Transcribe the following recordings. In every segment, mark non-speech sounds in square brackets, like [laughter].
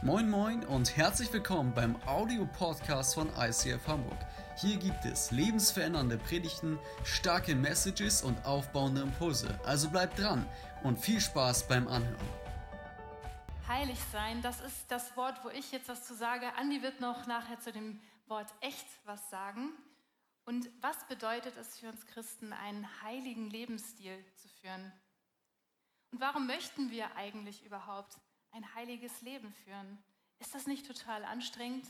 Moin Moin und herzlich willkommen beim Audio-Podcast von ICF Hamburg. Hier gibt es lebensverändernde Predigten, starke Messages und aufbauende Impulse. Also bleibt dran und viel Spaß beim Anhören. Heilig sein, das ist das Wort, wo ich jetzt was zu sage. Andi wird noch nachher zu dem Wort echt was sagen. Und was bedeutet es für uns Christen, einen heiligen Lebensstil zu führen? Und warum möchten wir eigentlich überhaupt ein heiliges Leben führen? Ist das nicht total anstrengend?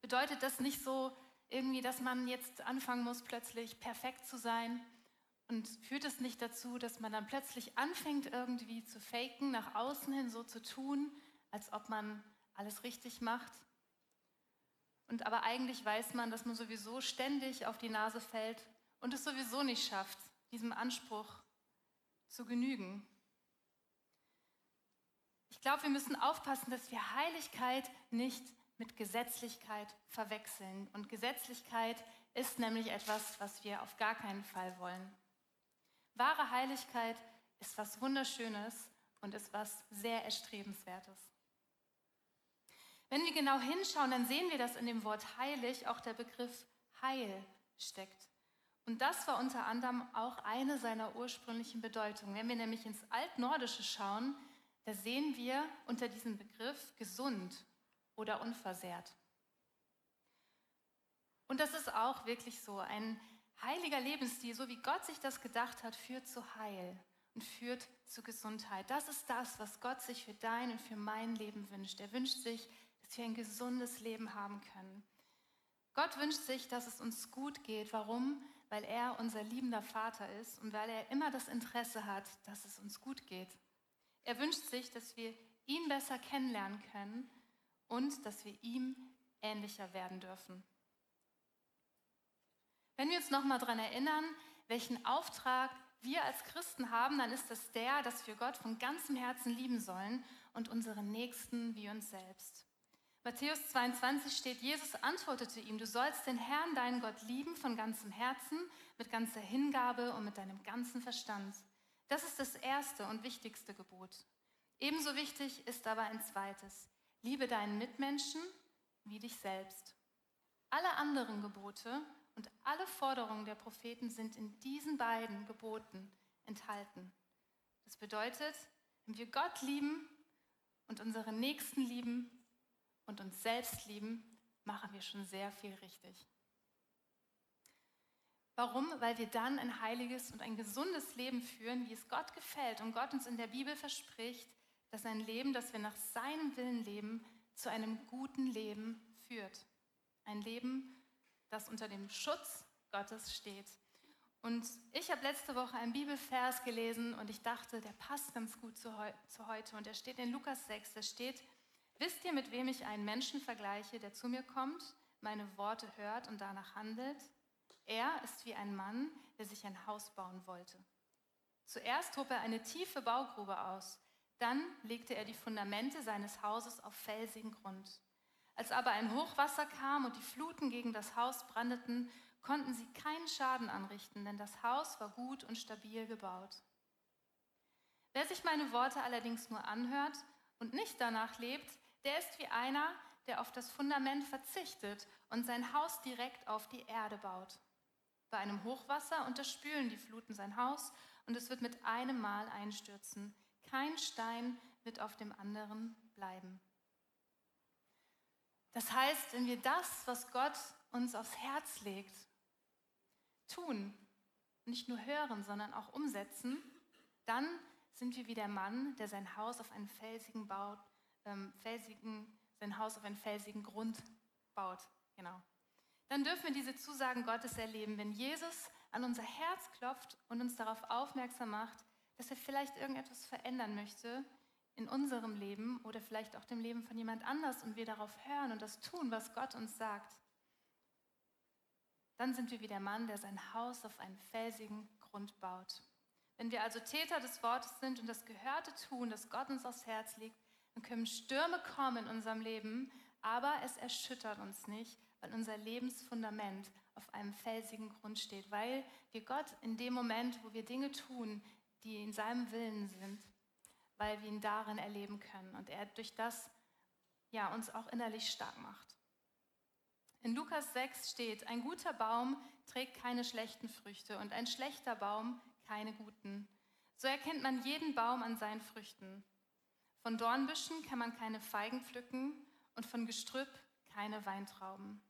Bedeutet das nicht so irgendwie, dass man jetzt anfangen muss, plötzlich perfekt zu sein? Und führt es nicht dazu, dass man dann plötzlich anfängt, irgendwie zu faken, nach außen hin so zu tun, als ob man alles richtig macht? Und aber eigentlich weiß man, dass man sowieso ständig auf die Nase fällt und es sowieso nicht schafft, diesem Anspruch zu genügen. Ich glaube, wir müssen aufpassen, dass wir Heiligkeit nicht mit Gesetzlichkeit verwechseln. Und Gesetzlichkeit ist nämlich etwas, was wir auf gar keinen Fall wollen. Wahre Heiligkeit ist was Wunderschönes und ist was sehr Erstrebenswertes. Wenn wir genau hinschauen, dann sehen wir, dass in dem Wort heilig auch der Begriff Heil steckt. Und das war unter anderem auch eine seiner ursprünglichen Bedeutungen. Wenn wir nämlich ins Altnordische schauen, da sehen wir unter diesem Begriff gesund oder unversehrt. Und das ist auch wirklich so. Ein heiliger Lebensstil, so wie Gott sich das gedacht hat, führt zu Heil und führt zu Gesundheit. Das ist das, was Gott sich für dein und für mein Leben wünscht. Er wünscht sich, dass wir ein gesundes Leben haben können. Gott wünscht sich, dass es uns gut geht. Warum? Weil er unser liebender Vater ist und weil er immer das Interesse hat, dass es uns gut geht. Er wünscht sich, dass wir ihn besser kennenlernen können und dass wir ihm ähnlicher werden dürfen. Wenn wir uns nochmal daran erinnern, welchen Auftrag wir als Christen haben, dann ist es der, dass wir Gott von ganzem Herzen lieben sollen und unseren Nächsten wie uns selbst. Matthäus 22 steht, Jesus antwortete ihm, du sollst den Herrn, deinen Gott, lieben von ganzem Herzen, mit ganzer Hingabe und mit deinem ganzen Verstand. Das ist das erste und wichtigste Gebot. Ebenso wichtig ist aber ein zweites. Liebe deinen Mitmenschen wie dich selbst. Alle anderen Gebote und alle Forderungen der Propheten sind in diesen beiden Geboten enthalten. Das bedeutet, wenn wir Gott lieben und unsere Nächsten lieben und uns selbst lieben, machen wir schon sehr viel richtig. Warum? Weil wir dann ein heiliges und ein gesundes Leben führen, wie es Gott gefällt. Und Gott uns in der Bibel verspricht, dass ein Leben, das wir nach seinem Willen leben, zu einem guten Leben führt. Ein Leben, das unter dem Schutz Gottes steht. Und ich habe letzte Woche einen Bibelvers gelesen und ich dachte, der passt ganz gut zu, heu zu heute. Und er steht in Lukas 6, da steht, wisst ihr, mit wem ich einen Menschen vergleiche, der zu mir kommt, meine Worte hört und danach handelt? Er ist wie ein Mann, der sich ein Haus bauen wollte. Zuerst hob er eine tiefe Baugrube aus, dann legte er die Fundamente seines Hauses auf felsigen Grund. Als aber ein Hochwasser kam und die Fluten gegen das Haus brandeten, konnten sie keinen Schaden anrichten, denn das Haus war gut und stabil gebaut. Wer sich meine Worte allerdings nur anhört und nicht danach lebt, der ist wie einer, der auf das Fundament verzichtet und sein Haus direkt auf die Erde baut. Bei einem Hochwasser unterspülen die Fluten sein Haus und es wird mit einem Mal einstürzen. Kein Stein wird auf dem anderen bleiben. Das heißt, wenn wir das, was Gott uns aufs Herz legt, tun, nicht nur hören, sondern auch umsetzen, dann sind wir wie der Mann, der sein Haus auf einen felsigen, baut, ähm, felsigen, sein Haus auf einen felsigen Grund baut. Genau dann dürfen wir diese Zusagen Gottes erleben, wenn Jesus an unser Herz klopft und uns darauf aufmerksam macht, dass er vielleicht irgendetwas verändern möchte in unserem Leben oder vielleicht auch dem Leben von jemand anders und wir darauf hören und das tun, was Gott uns sagt. Dann sind wir wie der Mann, der sein Haus auf einen felsigen Grund baut. Wenn wir also Täter des Wortes sind und das Gehörte tun, das Gott uns aufs Herz legt, dann können Stürme kommen in unserem Leben, aber es erschüttert uns nicht, weil unser Lebensfundament auf einem felsigen Grund steht, weil wir Gott in dem Moment, wo wir Dinge tun, die in seinem Willen sind, weil wir ihn darin erleben können und er durch das ja, uns auch innerlich stark macht. In Lukas 6 steht, ein guter Baum trägt keine schlechten Früchte und ein schlechter Baum keine guten. So erkennt man jeden Baum an seinen Früchten. Von Dornbüschen kann man keine Feigen pflücken und von Gestrüpp keine Weintrauben.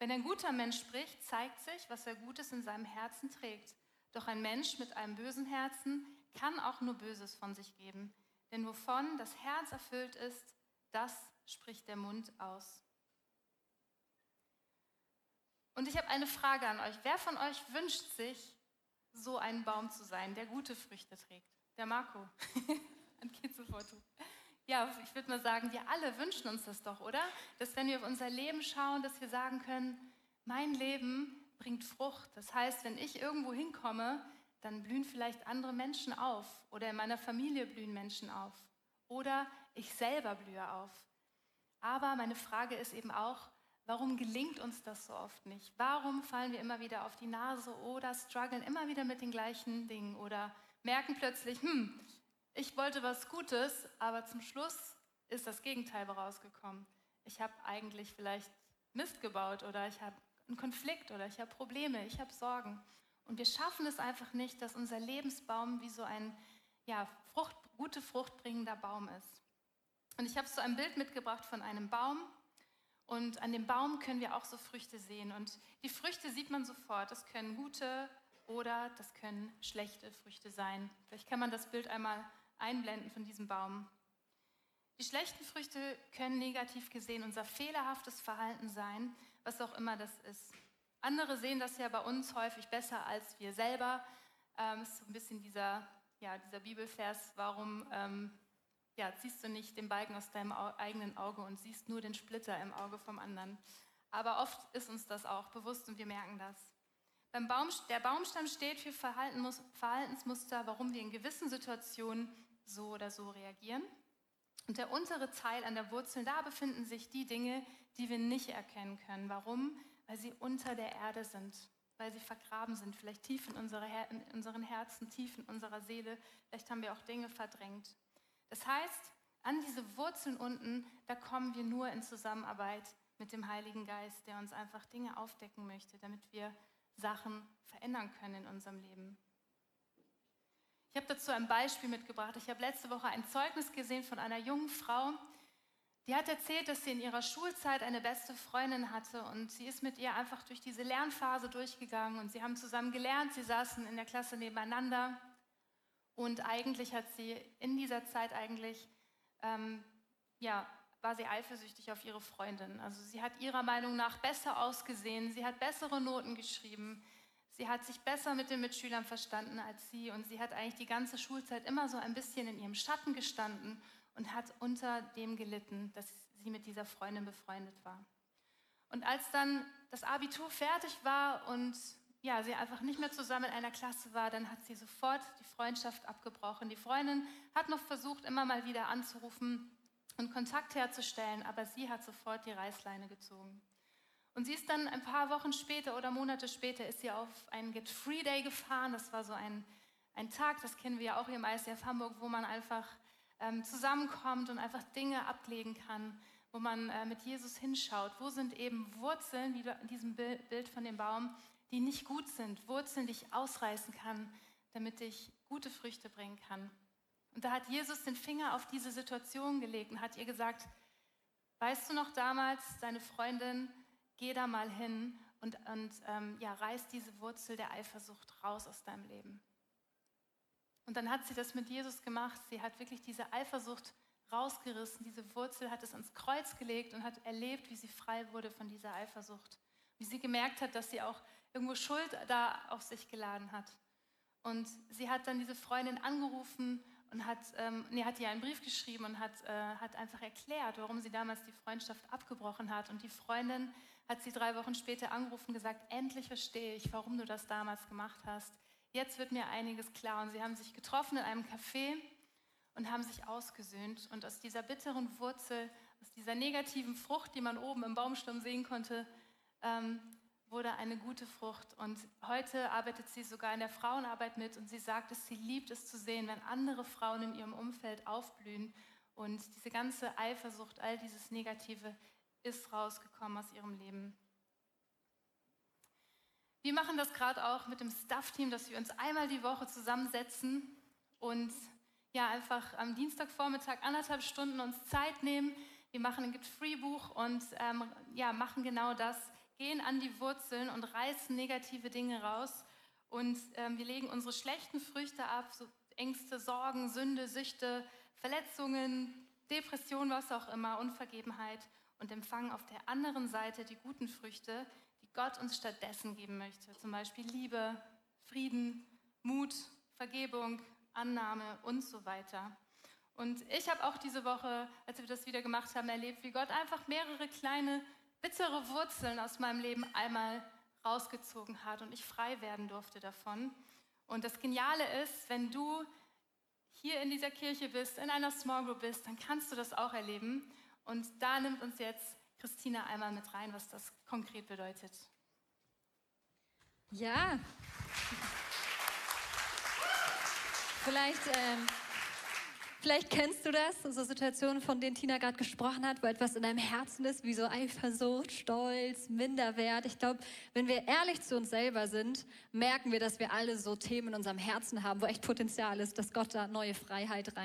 Wenn ein guter Mensch spricht, zeigt sich, was er Gutes in seinem Herzen trägt. Doch ein Mensch mit einem bösen Herzen kann auch nur Böses von sich geben. Denn wovon das Herz erfüllt ist, das spricht der Mund aus. Und ich habe eine Frage an euch. Wer von euch wünscht sich, so ein Baum zu sein, der gute Früchte trägt? Der Marco. [laughs] Ein Kitzelfoto. Ja, ich würde mal sagen, wir alle wünschen uns das doch, oder? Dass wenn wir auf unser Leben schauen, dass wir sagen können, mein Leben bringt Frucht. Das heißt, wenn ich irgendwo hinkomme, dann blühen vielleicht andere Menschen auf oder in meiner Familie blühen Menschen auf oder ich selber blühe auf. Aber meine Frage ist eben auch, warum gelingt uns das so oft nicht? Warum fallen wir immer wieder auf die Nase oder strugglen immer wieder mit den gleichen Dingen oder merken plötzlich, hm, ich wollte was Gutes, aber zum Schluss ist das Gegenteil rausgekommen. Ich habe eigentlich vielleicht Mist gebaut oder ich habe einen Konflikt oder ich habe Probleme, ich habe Sorgen. Und wir schaffen es einfach nicht, dass unser Lebensbaum wie so ein ja, Frucht, gute Frucht bringender Baum ist. Und ich habe so ein Bild mitgebracht von einem Baum. Und an dem Baum können wir auch so Früchte sehen. Und die Früchte sieht man sofort. Das können gute oder das können schlechte Früchte sein. Vielleicht kann man das Bild einmal einblenden von diesem Baum. Die schlechten Früchte können negativ gesehen unser fehlerhaftes Verhalten sein, was auch immer das ist. Andere sehen das ja bei uns häufig besser als wir selber. Ähm, ist so ein bisschen dieser, ja, dieser Bibelvers, warum ähm, ja, siehst du nicht den Balken aus deinem eigenen Auge und siehst nur den Splitter im Auge vom anderen. Aber oft ist uns das auch bewusst und wir merken das. Beim Baum, der Baumstamm steht für Verhaltensmuster, warum wir in gewissen Situationen so oder so reagieren. Und der untere Teil an der Wurzel, da befinden sich die Dinge, die wir nicht erkennen können. Warum? Weil sie unter der Erde sind, weil sie vergraben sind, vielleicht tief in, in unseren Herzen, tief in unserer Seele. Vielleicht haben wir auch Dinge verdrängt. Das heißt, an diese Wurzeln unten, da kommen wir nur in Zusammenarbeit mit dem Heiligen Geist, der uns einfach Dinge aufdecken möchte, damit wir Sachen verändern können in unserem Leben. Ich habe dazu ein Beispiel mitgebracht. Ich habe letzte Woche ein Zeugnis gesehen von einer jungen Frau, die hat erzählt, dass sie in ihrer Schulzeit eine beste Freundin hatte und sie ist mit ihr einfach durch diese Lernphase durchgegangen und sie haben zusammen gelernt, sie saßen in der Klasse nebeneinander und eigentlich hat sie in dieser Zeit eigentlich, ähm, ja, war sie eifersüchtig auf ihre Freundin. Also sie hat ihrer Meinung nach besser ausgesehen, sie hat bessere Noten geschrieben, Sie hat sich besser mit den Mitschülern verstanden als sie und sie hat eigentlich die ganze Schulzeit immer so ein bisschen in ihrem Schatten gestanden und hat unter dem gelitten, dass sie mit dieser Freundin befreundet war. Und als dann das Abitur fertig war und ja, sie einfach nicht mehr zusammen in einer Klasse war, dann hat sie sofort die Freundschaft abgebrochen. Die Freundin hat noch versucht, immer mal wieder anzurufen und Kontakt herzustellen, aber sie hat sofort die Reißleine gezogen. Und sie ist dann ein paar Wochen später oder Monate später ist sie auf einen Get Free Day gefahren. Das war so ein, ein Tag, das kennen wir ja auch hier im ICF Hamburg, wo man einfach ähm, zusammenkommt und einfach Dinge ablegen kann, wo man äh, mit Jesus hinschaut. Wo sind eben Wurzeln, wie in diesem Bild von dem Baum, die nicht gut sind, Wurzeln, die ich ausreißen kann, damit ich gute Früchte bringen kann. Und da hat Jesus den Finger auf diese Situation gelegt und hat ihr gesagt, weißt du noch damals, deine Freundin, geh da mal hin und, und ähm, ja, reiß diese Wurzel der Eifersucht raus aus deinem Leben. Und dann hat sie das mit Jesus gemacht. Sie hat wirklich diese Eifersucht rausgerissen, diese Wurzel hat es ans Kreuz gelegt und hat erlebt, wie sie frei wurde von dieser Eifersucht. Wie sie gemerkt hat, dass sie auch irgendwo Schuld da auf sich geladen hat. Und sie hat dann diese Freundin angerufen und hat, ähm, nee, hat ihr einen Brief geschrieben und hat, äh, hat einfach erklärt, warum sie damals die Freundschaft abgebrochen hat. Und die Freundin hat sie drei Wochen später angerufen und gesagt, endlich verstehe ich, warum du das damals gemacht hast. Jetzt wird mir einiges klar. Und sie haben sich getroffen in einem Café und haben sich ausgesöhnt. Und aus dieser bitteren Wurzel, aus dieser negativen Frucht, die man oben im Baumstamm sehen konnte, ähm, wurde eine gute Frucht. Und heute arbeitet sie sogar in der Frauenarbeit mit und sie sagt, dass sie liebt es zu sehen, wenn andere Frauen in ihrem Umfeld aufblühen Und diese ganze Eifersucht, all dieses Negative ist rausgekommen aus ihrem Leben. Wir machen das gerade auch mit dem Staff-Team, dass wir uns einmal die Woche zusammensetzen und ja, einfach am Dienstagvormittag anderthalb Stunden uns Zeit nehmen. Wir machen ein Get-Free-Buch und ähm, ja, machen genau das, gehen an die Wurzeln und reißen negative Dinge raus. Und ähm, wir legen unsere schlechten Früchte ab, so Ängste, Sorgen, Sünde, Süchte, Verletzungen, Depression, was auch immer, Unvergebenheit und empfangen auf der anderen Seite die guten Früchte, Gott uns stattdessen geben möchte. Zum Beispiel Liebe, Frieden, Mut, Vergebung, Annahme und so weiter. Und ich habe auch diese Woche, als wir das wieder gemacht haben, erlebt, wie Gott einfach mehrere kleine, bittere Wurzeln aus meinem Leben einmal rausgezogen hat und ich frei werden durfte davon. Und das Geniale ist, wenn du hier in dieser Kirche bist, in einer Small Group bist, dann kannst du das auch erleben. Und da nimmt uns jetzt Christina einmal mit rein, was das konkret bedeutet. Ja. Vielleicht, ähm, vielleicht kennst du das, so Situationen, von denen Tina gerade gesprochen hat, wo etwas in deinem Herzen ist, wie so Eifersucht, Stolz, Minderwert. Ich glaube, wenn wir ehrlich zu uns selber sind, merken wir, dass wir alle so Themen in unserem Herzen haben, wo echt Potenzial ist, dass Gott da neue Freiheit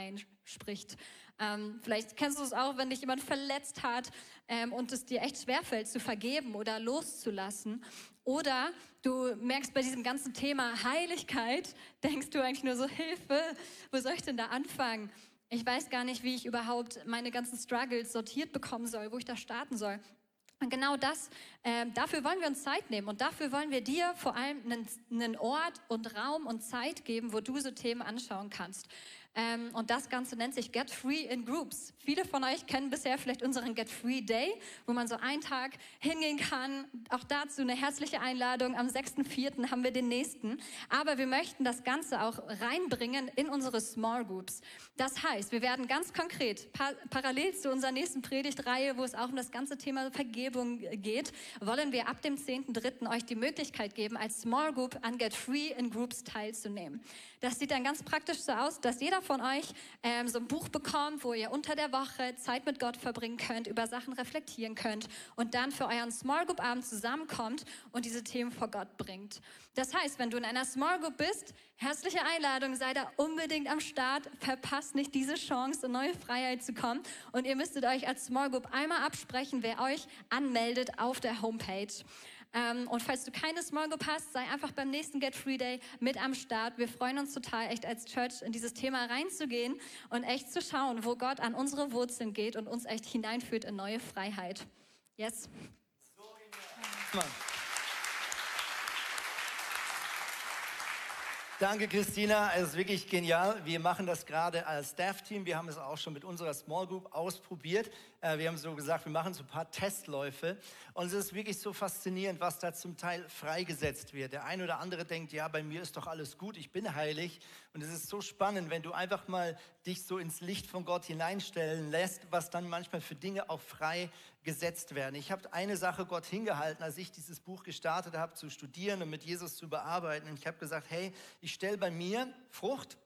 reinspricht. Ähm, vielleicht kennst du es auch, wenn dich jemand verletzt hat ähm, und es dir echt schwerfällt zu vergeben oder loszulassen. Oder du merkst bei diesem ganzen Thema Heiligkeit, [laughs] denkst du eigentlich nur so, Hilfe, wo soll ich denn da anfangen? Ich weiß gar nicht, wie ich überhaupt meine ganzen Struggles sortiert bekommen soll, wo ich da starten soll. Und genau das, äh, dafür wollen wir uns Zeit nehmen und dafür wollen wir dir vor allem einen, einen Ort und Raum und Zeit geben, wo du so Themen anschauen kannst. Ähm, und das Ganze nennt sich Get Free in Groups. Viele von euch kennen bisher vielleicht unseren Get Free Day, wo man so einen Tag hingehen kann. Auch dazu eine herzliche Einladung. Am 6.4. haben wir den nächsten. Aber wir möchten das Ganze auch reinbringen in unsere Small Groups. Das heißt, wir werden ganz konkret, par parallel zu unserer nächsten Predigtreihe, wo es auch um das ganze Thema Vergebung geht, wollen wir ab dem 10.3. euch die Möglichkeit geben, als Small Group an Get Free in Groups teilzunehmen. Das sieht dann ganz praktisch so aus, dass jeder von euch ähm, so ein Buch bekommt, wo ihr unter der Woche Zeit mit Gott verbringen könnt, über Sachen reflektieren könnt und dann für euren Small Group Abend zusammenkommt und diese Themen vor Gott bringt. Das heißt, wenn du in einer Small Group bist, herzliche Einladung, sei da unbedingt am Start, verpasst nicht diese Chance, in neue Freiheit zu kommen und ihr müsstet euch als Small Group einmal absprechen, wer euch anmeldet auf der Homepage. Ähm, und falls du keine Small Group hast, sei einfach beim nächsten Get Free Day mit am Start. Wir freuen uns total, echt als Church in dieses Thema reinzugehen und echt zu schauen, wo Gott an unsere Wurzeln geht und uns echt hineinführt in neue Freiheit. Yes. So Danke, Christina. Es ist wirklich genial. Wir machen das gerade als Staff-Team. Wir haben es auch schon mit unserer Small Group ausprobiert. Äh, wir haben so gesagt, wir machen so ein paar Testläufe. Und es ist wirklich so faszinierend, was da zum Teil freigesetzt wird. Der eine oder andere denkt, ja, bei mir ist doch alles gut, ich bin heilig. Und es ist so spannend, wenn du einfach mal dich so ins Licht von Gott hineinstellen lässt, was dann manchmal für Dinge auch frei gesetzt werden. Ich habe eine Sache Gott hingehalten, als ich dieses Buch gestartet habe zu studieren und mit Jesus zu bearbeiten. Und ich habe gesagt, hey, ich stelle bei mir Frucht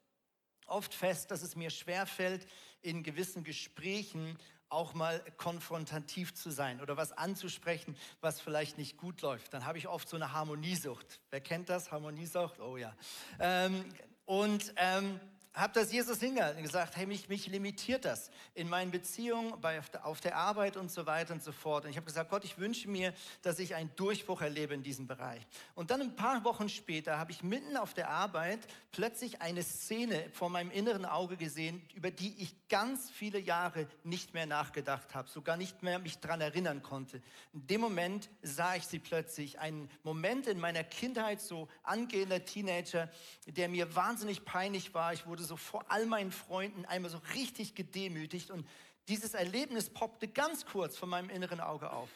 oft fest, dass es mir schwerfällt, in gewissen Gesprächen auch mal konfrontativ zu sein oder was anzusprechen, was vielleicht nicht gut läuft. Dann habe ich oft so eine Harmoniesucht. Wer kennt das? Harmoniesucht? Oh ja. Ähm, und ähm, habe das Jesus hingehalten und gesagt, hey, mich, mich limitiert das in meinen Beziehungen, bei, auf der Arbeit und so weiter und so fort. Und ich habe gesagt, Gott, ich wünsche mir, dass ich einen Durchbruch erlebe in diesem Bereich. Und dann ein paar Wochen später habe ich mitten auf der Arbeit plötzlich eine Szene vor meinem inneren Auge gesehen, über die ich ganz viele Jahre nicht mehr nachgedacht habe, sogar nicht mehr mich daran erinnern konnte. In dem Moment sah ich sie plötzlich, einen Moment in meiner Kindheit, so angehender Teenager, der mir wahnsinnig peinlich war. Ich wurde so vor all meinen Freunden einmal so richtig gedemütigt und dieses Erlebnis poppte ganz kurz vor meinem inneren Auge auf.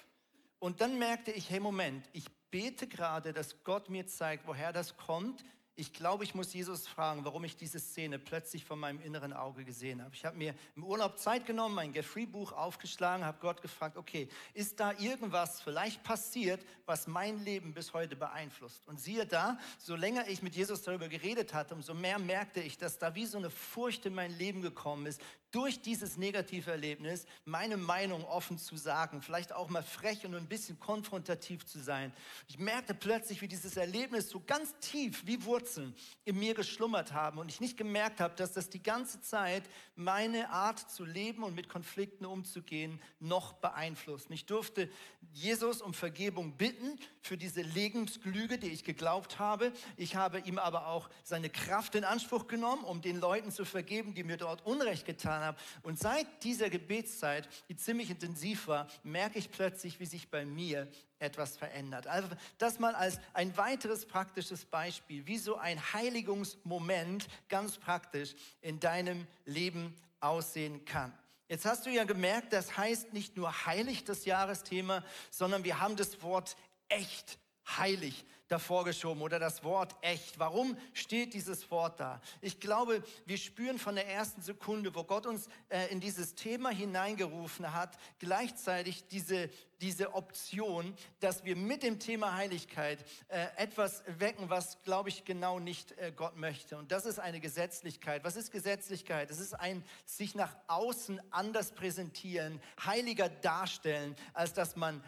Und dann merkte ich, hey Moment, ich bete gerade, dass Gott mir zeigt, woher das kommt, ich glaube, ich muss Jesus fragen, warum ich diese Szene plötzlich vor meinem inneren Auge gesehen habe. Ich habe mir im Urlaub Zeit genommen, mein Get-Free-Buch aufgeschlagen, habe Gott gefragt, okay, ist da irgendwas vielleicht passiert, was mein Leben bis heute beeinflusst? Und siehe da, so länger ich mit Jesus darüber geredet hatte, umso mehr merkte ich, dass da wie so eine Furcht in mein Leben gekommen ist, durch dieses negative Erlebnis meine Meinung offen zu sagen, vielleicht auch mal frech und ein bisschen konfrontativ zu sein. Ich merkte plötzlich, wie dieses Erlebnis so ganz tief wie Wurzeln in mir geschlummert haben und ich nicht gemerkt habe, dass das die ganze Zeit meine Art zu leben und mit Konflikten umzugehen noch beeinflusst. Ich durfte Jesus um Vergebung bitten für diese Lebensglüge, die ich geglaubt habe. Ich habe ihm aber auch seine Kraft in Anspruch genommen, um den Leuten zu vergeben, die mir dort Unrecht getan haben. Und seit dieser Gebetszeit, die ziemlich intensiv war, merke ich plötzlich, wie sich bei mir etwas verändert. Also das mal als ein weiteres praktisches Beispiel, wie so ein Heiligungsmoment ganz praktisch in deinem Leben aussehen kann. Jetzt hast du ja gemerkt, das heißt nicht nur heilig das Jahresthema, sondern wir haben das Wort echt heilig davor geschoben oder das Wort echt. Warum steht dieses Wort da? Ich glaube, wir spüren von der ersten Sekunde, wo Gott uns äh, in dieses Thema hineingerufen hat, gleichzeitig diese, diese Option, dass wir mit dem Thema Heiligkeit äh, etwas wecken, was, glaube ich, genau nicht äh, Gott möchte. Und das ist eine Gesetzlichkeit. Was ist Gesetzlichkeit? Es ist ein sich nach außen anders präsentieren, heiliger darstellen, als dass man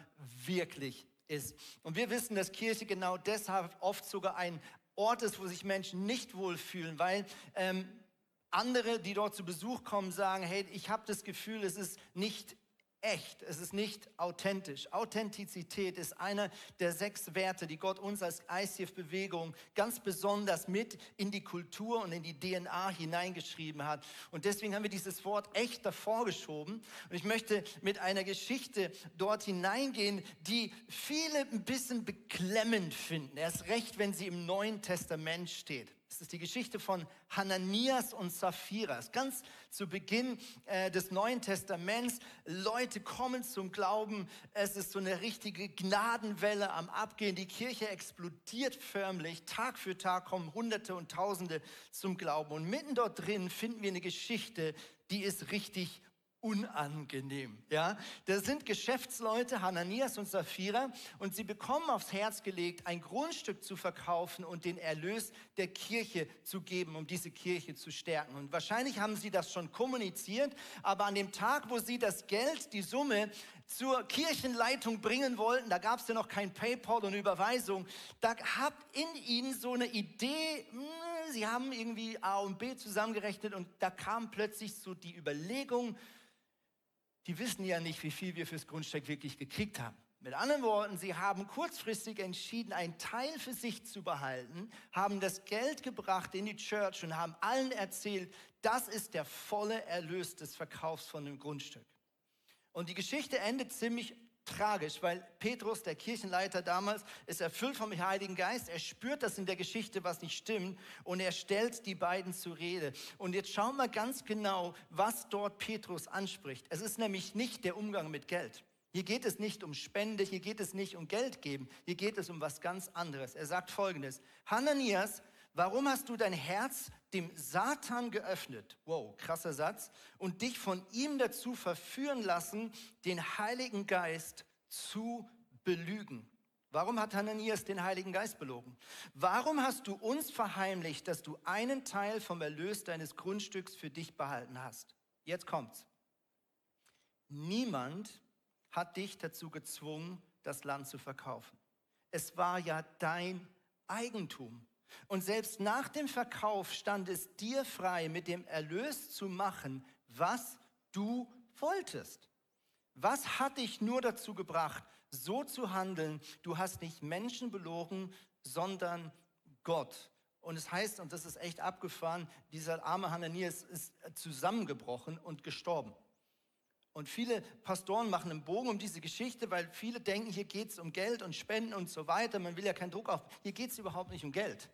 wirklich ist. Und wir wissen, dass Kirche genau deshalb oft sogar ein Ort ist, wo sich Menschen nicht wohlfühlen, weil ähm, andere, die dort zu Besuch kommen, sagen, hey, ich habe das Gefühl, es ist nicht echt, es ist nicht authentisch. Authentizität ist einer der sechs Werte, die Gott uns als ICF-Bewegung ganz besonders mit in die Kultur und in die DNA hineingeschrieben hat. Und deswegen haben wir dieses Wort echt davor geschoben. Und ich möchte mit einer Geschichte dort hineingehen, die viele ein bisschen beklemmend finden. Erst recht, wenn sie im Neuen Testament steht. Es ist die Geschichte von Hananias und Saphiras. Ganz zu Beginn äh, des Neuen Testaments. Leute kommen zum Glauben. Es ist so eine richtige Gnadenwelle am Abgehen. Die Kirche explodiert förmlich. Tag für Tag kommen Hunderte und Tausende zum Glauben. Und mitten dort drin finden wir eine Geschichte, die ist richtig unangenehm. Ja, das sind Geschäftsleute, Hananias und Sapphira, und sie bekommen aufs Herz gelegt, ein Grundstück zu verkaufen und den Erlös der Kirche zu geben, um diese Kirche zu stärken. Und wahrscheinlich haben sie das schon kommuniziert, aber an dem Tag, wo sie das Geld, die Summe zur Kirchenleitung bringen wollten, da gab es ja noch kein PayPal und Überweisung, da hat in ihnen so eine Idee, hm, sie haben irgendwie A und B zusammengerechnet und da kam plötzlich so die Überlegung, die wissen ja nicht, wie viel wir fürs Grundstück wirklich gekriegt haben. Mit anderen Worten, sie haben kurzfristig entschieden, einen Teil für sich zu behalten, haben das Geld gebracht in die Church und haben allen erzählt, das ist der volle Erlös des Verkaufs von dem Grundstück. Und die Geschichte endet ziemlich tragisch, weil Petrus, der Kirchenleiter damals, ist erfüllt vom Heiligen Geist. Er spürt das in der Geschichte, was nicht stimmt, und er stellt die beiden zur Rede. Und jetzt schauen wir ganz genau, was dort Petrus anspricht. Es ist nämlich nicht der Umgang mit Geld. Hier geht es nicht um Spende, hier geht es nicht um Geld geben, hier geht es um was ganz anderes. Er sagt folgendes: Hananias, warum hast du dein Herz dem Satan geöffnet? Wow, krasser Satz. Und dich von ihm dazu verführen lassen, den Heiligen Geist zu belügen. Warum hat Hananias den Heiligen Geist belogen? Warum hast du uns verheimlicht, dass du einen Teil vom Erlös deines Grundstücks für dich behalten hast? Jetzt kommt's. Niemand hat dich dazu gezwungen, das Land zu verkaufen. Es war ja dein Eigentum. Und selbst nach dem Verkauf stand es dir frei, mit dem Erlös zu machen, was du wolltest. Was hat dich nur dazu gebracht, so zu handeln? Du hast nicht Menschen belogen, sondern Gott. Und es heißt, und das ist echt abgefahren, dieser arme Hananias ist zusammengebrochen und gestorben. Und viele Pastoren machen einen Bogen um diese Geschichte, weil viele denken, hier geht es um Geld und Spenden und so weiter. Man will ja keinen Druck auf. Hier geht es überhaupt nicht um Geld.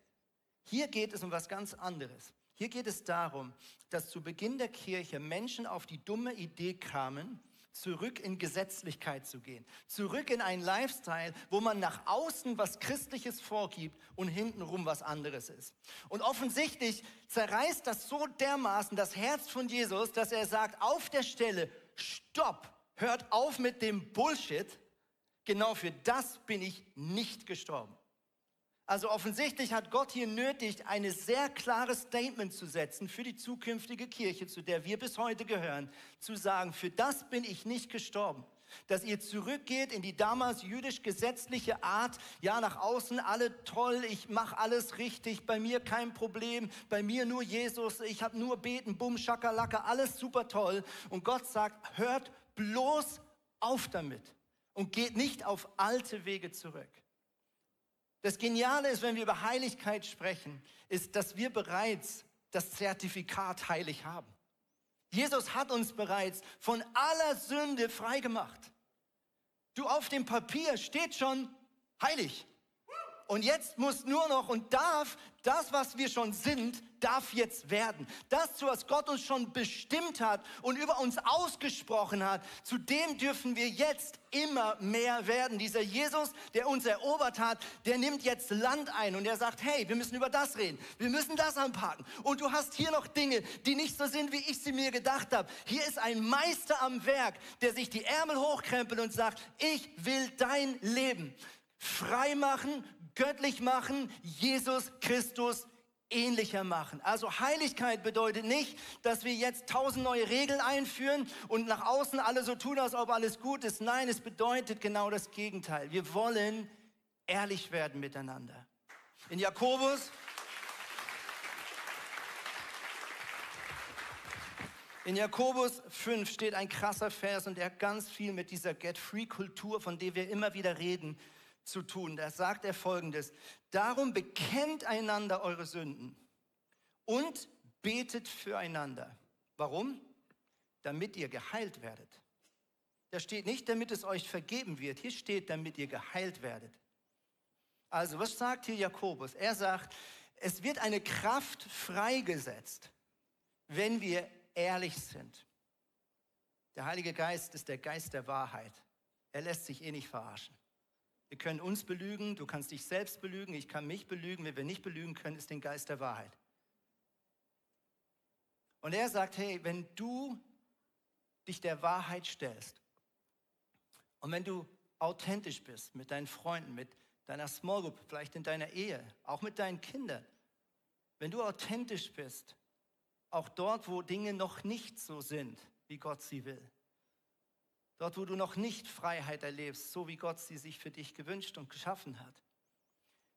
Hier geht es um was ganz anderes. Hier geht es darum, dass zu Beginn der Kirche Menschen auf die dumme Idee kamen, zurück in Gesetzlichkeit zu gehen, zurück in einen Lifestyle, wo man nach außen was Christliches vorgibt und hintenrum was anderes ist. Und offensichtlich zerreißt das so dermaßen das Herz von Jesus, dass er sagt, auf der Stelle, stopp, hört auf mit dem Bullshit, genau für das bin ich nicht gestorben. Also offensichtlich hat Gott hier nötig, ein sehr klares Statement zu setzen für die zukünftige Kirche, zu der wir bis heute gehören, zu sagen, für das bin ich nicht gestorben dass ihr zurückgeht in die damals jüdisch-gesetzliche Art, ja, nach außen alle toll, ich mache alles richtig, bei mir kein Problem, bei mir nur Jesus, ich habe nur beten, bumm, schakalaka, alles super toll. Und Gott sagt, hört bloß auf damit und geht nicht auf alte Wege zurück. Das Geniale ist, wenn wir über Heiligkeit sprechen, ist, dass wir bereits das Zertifikat heilig haben. Jesus hat uns bereits von aller Sünde freigemacht. Du, auf dem Papier steht schon heilig. Und jetzt muss nur noch und darf das, was wir schon sind, darf jetzt werden. Das, was Gott uns schon bestimmt hat und über uns ausgesprochen hat, zu dem dürfen wir jetzt immer mehr werden. Dieser Jesus, der uns erobert hat, der nimmt jetzt Land ein und er sagt, hey, wir müssen über das reden, wir müssen das anpacken. Und du hast hier noch Dinge, die nicht so sind, wie ich sie mir gedacht habe. Hier ist ein Meister am Werk, der sich die Ärmel hochkrempelt und sagt, ich will dein Leben frei machen, göttlich machen, Jesus Christus ähnlicher machen. Also Heiligkeit bedeutet nicht, dass wir jetzt tausend neue Regeln einführen und nach außen alle so tun, als ob alles gut ist. Nein, es bedeutet genau das Gegenteil. Wir wollen ehrlich werden miteinander. In Jakobus In Jakobus 5 steht ein krasser Vers und der hat ganz viel mit dieser Get-Free-Kultur, von der wir immer wieder reden, zu tun. Da sagt er folgendes, darum bekennt einander eure Sünden und betet füreinander. Warum? Damit ihr geheilt werdet. Da steht nicht, damit es euch vergeben wird. Hier steht, damit ihr geheilt werdet. Also, was sagt hier Jakobus? Er sagt, es wird eine Kraft freigesetzt, wenn wir ehrlich sind. Der Heilige Geist ist der Geist der Wahrheit. Er lässt sich eh nicht verarschen. Wir können uns belügen, du kannst dich selbst belügen, ich kann mich belügen. Wenn wir nicht belügen können, ist den Geist der Wahrheit. Und er sagt, hey, wenn du dich der Wahrheit stellst und wenn du authentisch bist mit deinen Freunden, mit deiner Small Group, vielleicht in deiner Ehe, auch mit deinen Kindern, wenn du authentisch bist, auch dort, wo Dinge noch nicht so sind, wie Gott sie will, Dort, wo du noch nicht Freiheit erlebst, so wie Gott sie sich für dich gewünscht und geschaffen hat.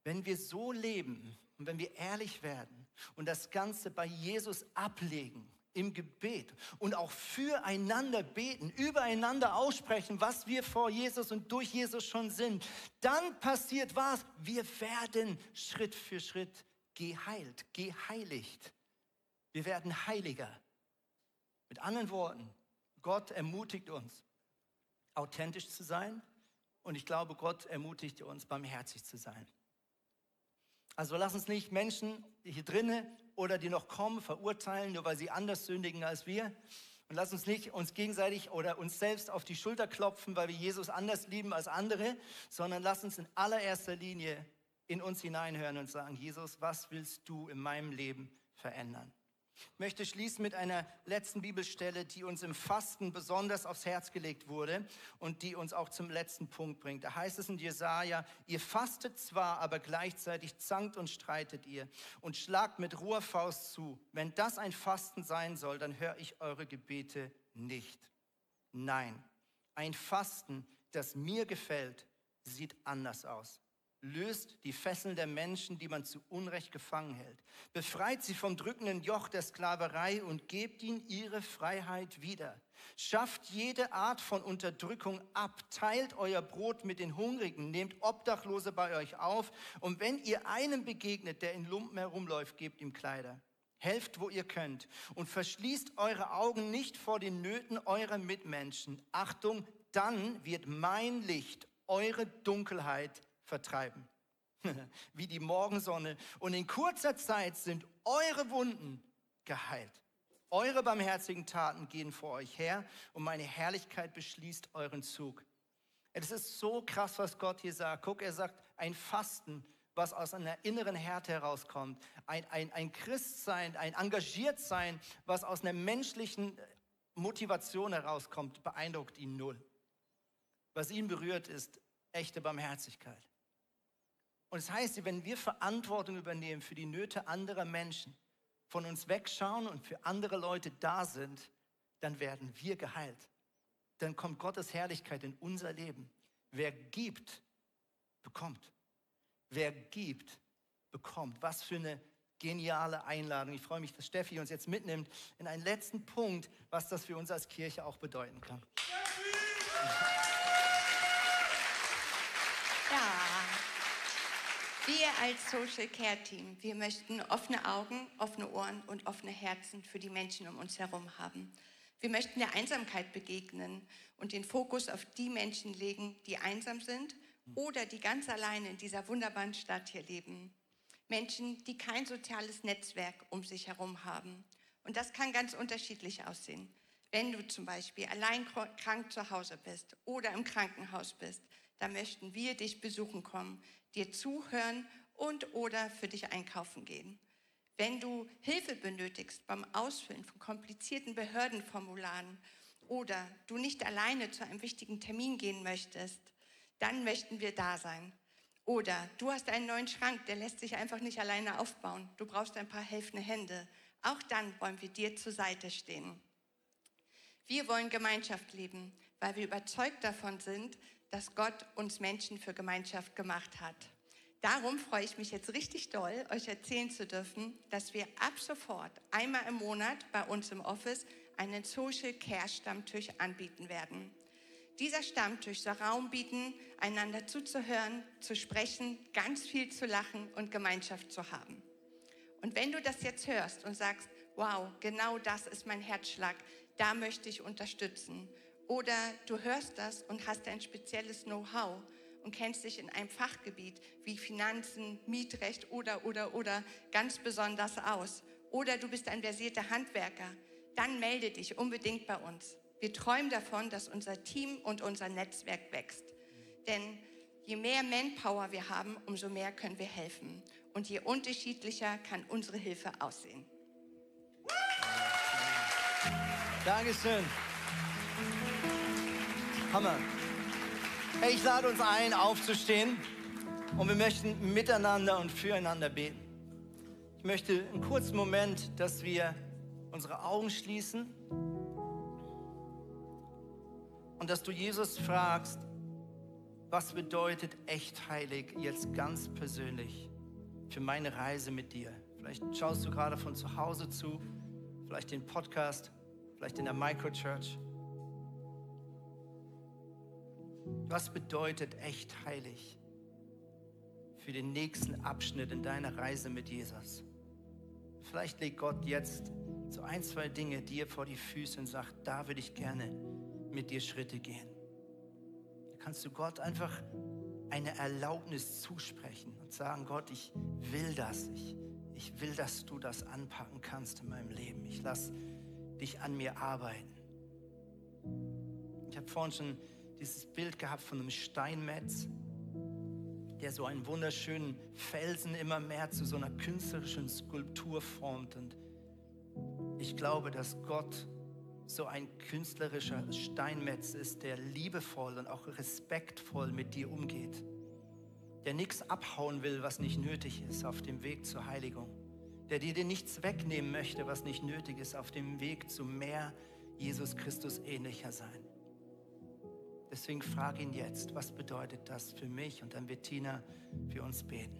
Wenn wir so leben und wenn wir ehrlich werden und das Ganze bei Jesus ablegen, im Gebet und auch füreinander beten, übereinander aussprechen, was wir vor Jesus und durch Jesus schon sind, dann passiert was? Wir werden Schritt für Schritt geheilt, geheiligt. Wir werden heiliger. Mit anderen Worten, Gott ermutigt uns, authentisch zu sein. Und ich glaube, Gott ermutigt uns, barmherzig zu sein. Also lass uns nicht Menschen hier drinnen oder die noch kommen verurteilen, nur weil sie anders sündigen als wir. Und lass uns nicht uns gegenseitig oder uns selbst auf die Schulter klopfen, weil wir Jesus anders lieben als andere, sondern lass uns in allererster Linie in uns hineinhören und sagen, Jesus, was willst du in meinem Leben verändern? Ich möchte schließen mit einer letzten Bibelstelle, die uns im Fasten besonders aufs Herz gelegt wurde und die uns auch zum letzten Punkt bringt. Da heißt es in Jesaja, ihr fastet zwar, aber gleichzeitig zankt und streitet ihr und schlagt mit roher Faust zu. Wenn das ein Fasten sein soll, dann höre ich eure Gebete nicht. Nein, ein Fasten, das mir gefällt, sieht anders aus löst die Fesseln der Menschen, die man zu Unrecht gefangen hält. Befreit sie vom drückenden Joch der Sklaverei und gebt ihnen ihre Freiheit wieder. Schafft jede Art von Unterdrückung ab, teilt euer Brot mit den Hungrigen, nehmt Obdachlose bei euch auf und wenn ihr einem begegnet, der in Lumpen herumläuft, gebt ihm Kleider. Helft, wo ihr könnt und verschließt eure Augen nicht vor den Nöten eurer Mitmenschen. Achtung, dann wird mein Licht eure Dunkelheit vertreiben, [laughs] wie die Morgensonne. Und in kurzer Zeit sind eure Wunden geheilt. Eure barmherzigen Taten gehen vor euch her und meine Herrlichkeit beschließt euren Zug. Es ist so krass, was Gott hier sagt. Guck, er sagt, ein Fasten, was aus einer inneren Härte herauskommt. Ein, ein, ein Christsein, ein Engagiertsein, was aus einer menschlichen Motivation herauskommt, beeindruckt ihn null. Was ihn berührt, ist echte Barmherzigkeit. Und es das heißt, wenn wir Verantwortung übernehmen für die Nöte anderer Menschen, von uns wegschauen und für andere Leute da sind, dann werden wir geheilt. Dann kommt Gottes Herrlichkeit in unser Leben. Wer gibt, bekommt. Wer gibt, bekommt. Was für eine geniale Einladung. Ich freue mich, dass Steffi uns jetzt mitnimmt in einen letzten Punkt, was das für uns als Kirche auch bedeuten kann. Ja, wir als Social Care Team, wir möchten offene Augen, offene Ohren und offene Herzen für die Menschen um uns herum haben. Wir möchten der Einsamkeit begegnen und den Fokus auf die Menschen legen, die einsam sind oder die ganz alleine in dieser wunderbaren Stadt hier leben. Menschen, die kein soziales Netzwerk um sich herum haben. Und das kann ganz unterschiedlich aussehen. Wenn du zum Beispiel allein krank zu Hause bist oder im Krankenhaus bist, dann möchten wir dich besuchen kommen, dir zuhören und oder für dich einkaufen gehen. Wenn du Hilfe benötigst beim Ausfüllen von komplizierten Behördenformularen oder du nicht alleine zu einem wichtigen Termin gehen möchtest, dann möchten wir da sein. Oder du hast einen neuen Schrank, der lässt sich einfach nicht alleine aufbauen. Du brauchst ein paar helfende Hände. Auch dann wollen wir dir zur Seite stehen. Wir wollen Gemeinschaft leben, weil wir überzeugt davon sind, dass Gott uns Menschen für Gemeinschaft gemacht hat. Darum freue ich mich jetzt richtig doll, euch erzählen zu dürfen, dass wir ab sofort einmal im Monat bei uns im Office einen Social Care Stammtisch anbieten werden. Dieser Stammtisch soll Raum bieten, einander zuzuhören, zu sprechen, ganz viel zu lachen und Gemeinschaft zu haben. Und wenn du das jetzt hörst und sagst, wow, genau das ist mein Herzschlag, da möchte ich unterstützen. Oder du hörst das und hast ein spezielles Know-how und kennst dich in einem Fachgebiet wie Finanzen, Mietrecht oder, oder, oder ganz besonders aus. Oder du bist ein versierter Handwerker, dann melde dich unbedingt bei uns. Wir träumen davon, dass unser Team und unser Netzwerk wächst. Denn je mehr Manpower wir haben, umso mehr können wir helfen. Und je unterschiedlicher kann unsere Hilfe aussehen. Dankeschön. Hammer. Hey, ich lade uns ein, aufzustehen und wir möchten miteinander und füreinander beten. Ich möchte einen kurzen Moment, dass wir unsere Augen schließen und dass du Jesus fragst, was bedeutet echt heilig jetzt ganz persönlich für meine Reise mit dir? Vielleicht schaust du gerade von zu Hause zu, vielleicht den Podcast, vielleicht in der Microchurch. Was bedeutet echt heilig für den nächsten Abschnitt in deiner Reise mit Jesus? Vielleicht legt Gott jetzt so ein, zwei Dinge dir vor die Füße und sagt, da würde ich gerne mit dir Schritte gehen. Da kannst du Gott einfach eine Erlaubnis zusprechen und sagen, Gott, ich will das. Ich, ich will, dass du das anpacken kannst in meinem Leben. Ich lass dich an mir arbeiten. Ich habe vorhin schon dieses Bild gehabt von einem Steinmetz, der so einen wunderschönen Felsen immer mehr zu so einer künstlerischen Skulptur formt. Und ich glaube, dass Gott so ein künstlerischer Steinmetz ist, der liebevoll und auch respektvoll mit dir umgeht, der nichts abhauen will, was nicht nötig ist auf dem Weg zur Heiligung, der dir nichts wegnehmen möchte, was nicht nötig ist auf dem Weg zu mehr Jesus Christus ähnlicher sein. Deswegen frage ihn jetzt, was bedeutet das für mich? Und dann wird Tina für uns beten.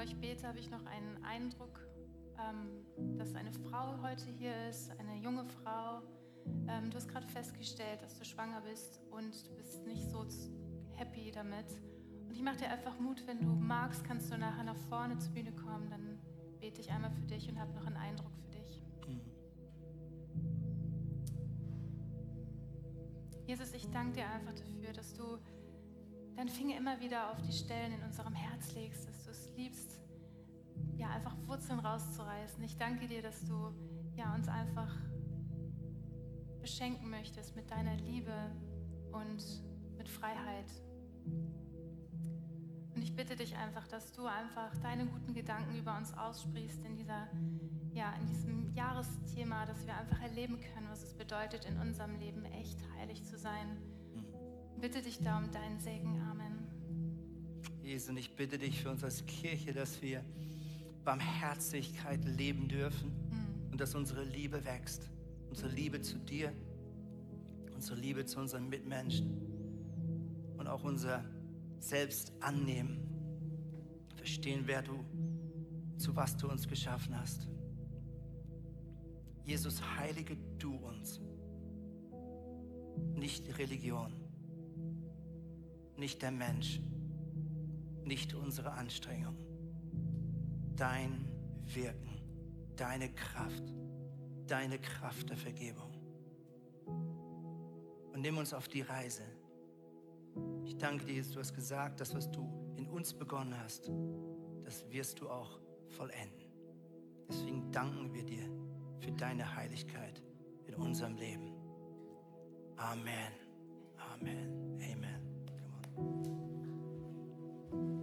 Bevor ich bete, habe ich noch einen Eindruck, ähm, dass eine Frau heute hier ist, eine junge Frau. Ähm, du hast gerade festgestellt, dass du schwanger bist und du bist nicht so happy damit. Und ich mache dir einfach Mut, wenn du magst, kannst du nachher nach vorne zur Bühne kommen, dann bete ich einmal für dich und habe noch einen Eindruck für dich. Jesus, ich danke dir einfach dafür, dass du deinen Finger immer wieder auf die Stellen in unserem Herz legst, dass du es liebst, ja, einfach Wurzeln rauszureißen. Ich danke dir, dass du ja, uns einfach beschenken möchtest mit deiner Liebe und mit Freiheit. Und ich bitte dich einfach, dass du einfach deine guten Gedanken über uns aussprichst in, dieser, ja, in diesem Jahresthema, dass wir einfach erleben können, was es bedeutet, in unserem Leben echt heilig zu sein. Bitte dich da um deinen Segen. Amen. Jesus, und ich bitte dich für uns als Kirche, dass wir Barmherzigkeit leben dürfen und dass unsere Liebe wächst. Unsere Liebe zu dir, unsere Liebe zu unseren Mitmenschen und auch unser Selbst annehmen. Verstehen, wer du, zu was du uns geschaffen hast. Jesus, heilige du uns. Nicht die Religion, nicht der Mensch, nicht unsere Anstrengung. Dein Wirken, deine Kraft, deine Kraft der Vergebung. Und nimm uns auf die Reise. Ich danke dir, Jesus, du hast gesagt, das, was du in uns begonnen hast, das wirst du auch vollenden. Deswegen danken wir dir für deine Heiligkeit in unserem Leben. Amen. Amen. thank you